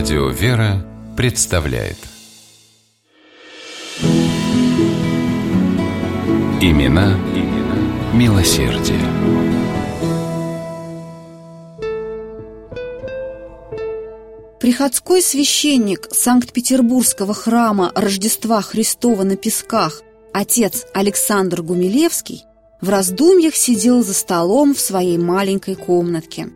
Радио «Вера» представляет Имена, имена милосердие. Приходской священник Санкт-Петербургского храма Рождества Христова на Песках отец Александр Гумилевский в раздумьях сидел за столом в своей маленькой комнатке.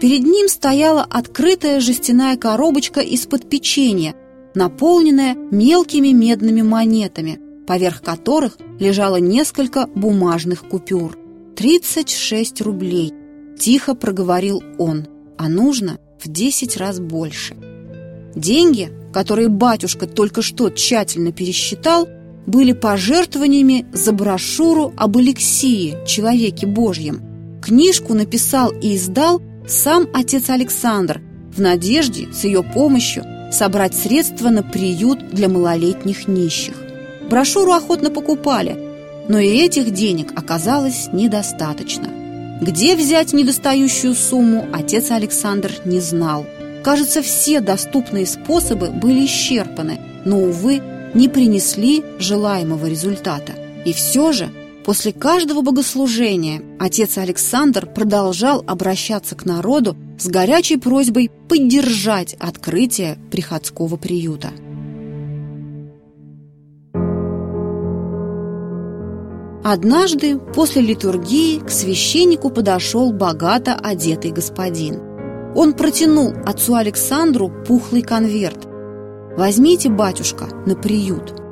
Перед ним стояла открытая жестяная коробочка из-под печенья, наполненная мелкими медными монетами, поверх которых лежало несколько бумажных купюр. «Тридцать шесть рублей», – тихо проговорил он, – «а нужно в десять раз больше». Деньги, которые батюшка только что тщательно пересчитал, были пожертвованиями за брошюру об Алексии, человеке Божьем. Книжку написал и издал сам отец Александр в надежде с ее помощью собрать средства на приют для малолетних нищих. Брошюру охотно покупали, но и этих денег оказалось недостаточно. Где взять недостающую сумму, отец Александр не знал. Кажется, все доступные способы были исчерпаны, но, увы, не принесли желаемого результата. И все же после каждого богослужения отец Александр продолжал обращаться к народу с горячей просьбой поддержать открытие приходского приюта. Однажды после литургии к священнику подошел богато одетый господин. Он протянул отцу Александру пухлый конверт – Возьмите, батюшка, на приют.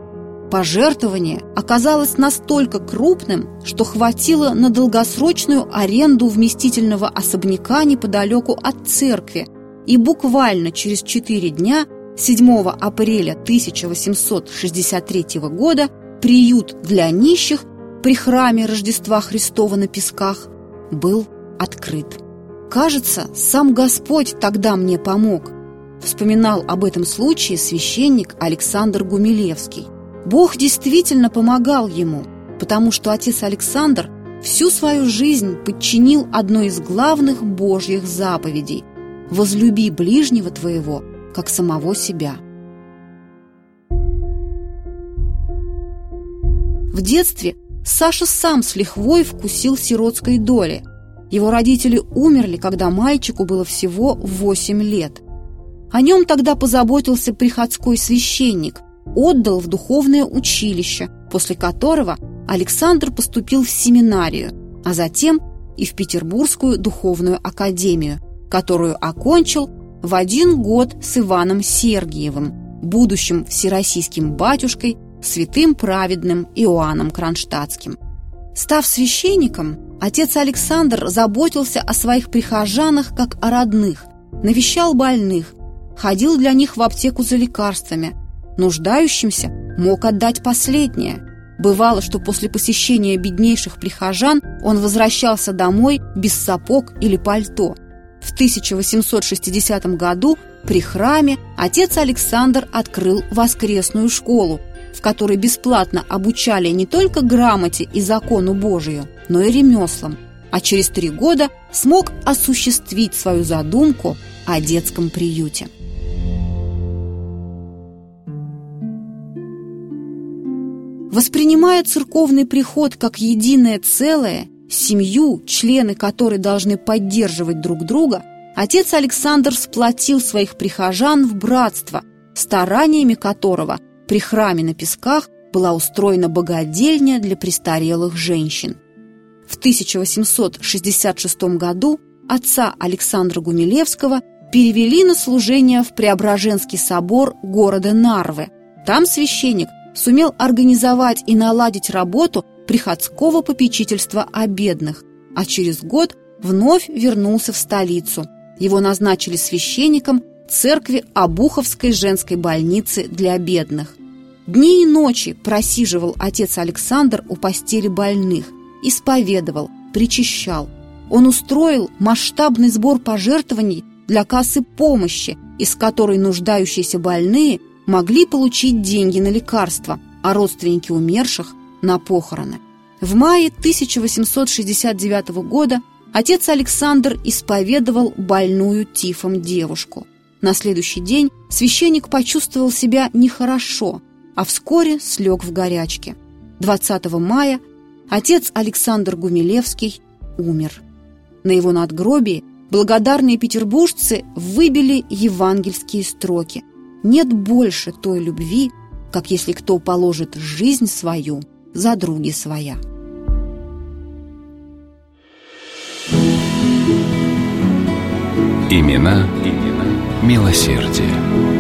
Пожертвование оказалось настолько крупным, что хватило на долгосрочную аренду вместительного особняка неподалеку от церкви. И буквально через четыре дня, 7 апреля 1863 года, приют для нищих при храме Рождества Христова на Песках был открыт. Кажется, сам Господь тогда мне помог. Вспоминал об этом случае священник Александр Гумилевский. Бог действительно помогал ему, потому что отец Александр всю свою жизнь подчинил одной из главных Божьих заповедей – «Возлюби ближнего твоего, как самого себя». В детстве Саша сам с лихвой вкусил сиротской доли. Его родители умерли, когда мальчику было всего 8 лет. О нем тогда позаботился приходской священник, отдал в духовное училище, после которого Александр поступил в семинарию, а затем и в Петербургскую духовную академию, которую окончил в один год с Иваном Сергиевым, будущим всероссийским батюшкой, святым праведным Иоанном Кронштадтским. Став священником, отец Александр заботился о своих прихожанах как о родных, навещал больных, ходил для них в аптеку за лекарствами. Нуждающимся мог отдать последнее. Бывало, что после посещения беднейших прихожан он возвращался домой без сапог или пальто. В 1860 году при храме отец Александр открыл воскресную школу, в которой бесплатно обучали не только грамоте и закону Божию, но и ремеслам, а через три года смог осуществить свою задумку о детском приюте. Воспринимая церковный приход как единое целое, семью, члены которой должны поддерживать друг друга, отец Александр сплотил своих прихожан в братство, стараниями которого при храме на Песках была устроена богадельня для престарелых женщин. В 1866 году отца Александра Гумилевского перевели на служение в Преображенский собор города Нарвы. Там священник – сумел организовать и наладить работу приходского попечительства о бедных, а через год вновь вернулся в столицу. Его назначили священником церкви Обуховской женской больницы для бедных. Дни и ночи просиживал отец Александр у постели больных, исповедовал, причащал. Он устроил масштабный сбор пожертвований для кассы помощи, из которой нуждающиеся больные – могли получить деньги на лекарства, а родственники умерших – на похороны. В мае 1869 года отец Александр исповедовал больную тифом девушку. На следующий день священник почувствовал себя нехорошо, а вскоре слег в горячке. 20 мая отец Александр Гумилевский умер. На его надгробии благодарные петербуржцы выбили евангельские строки. Нет больше той любви, как если кто положит жизнь свою за други своя. Имена, имена милосердие.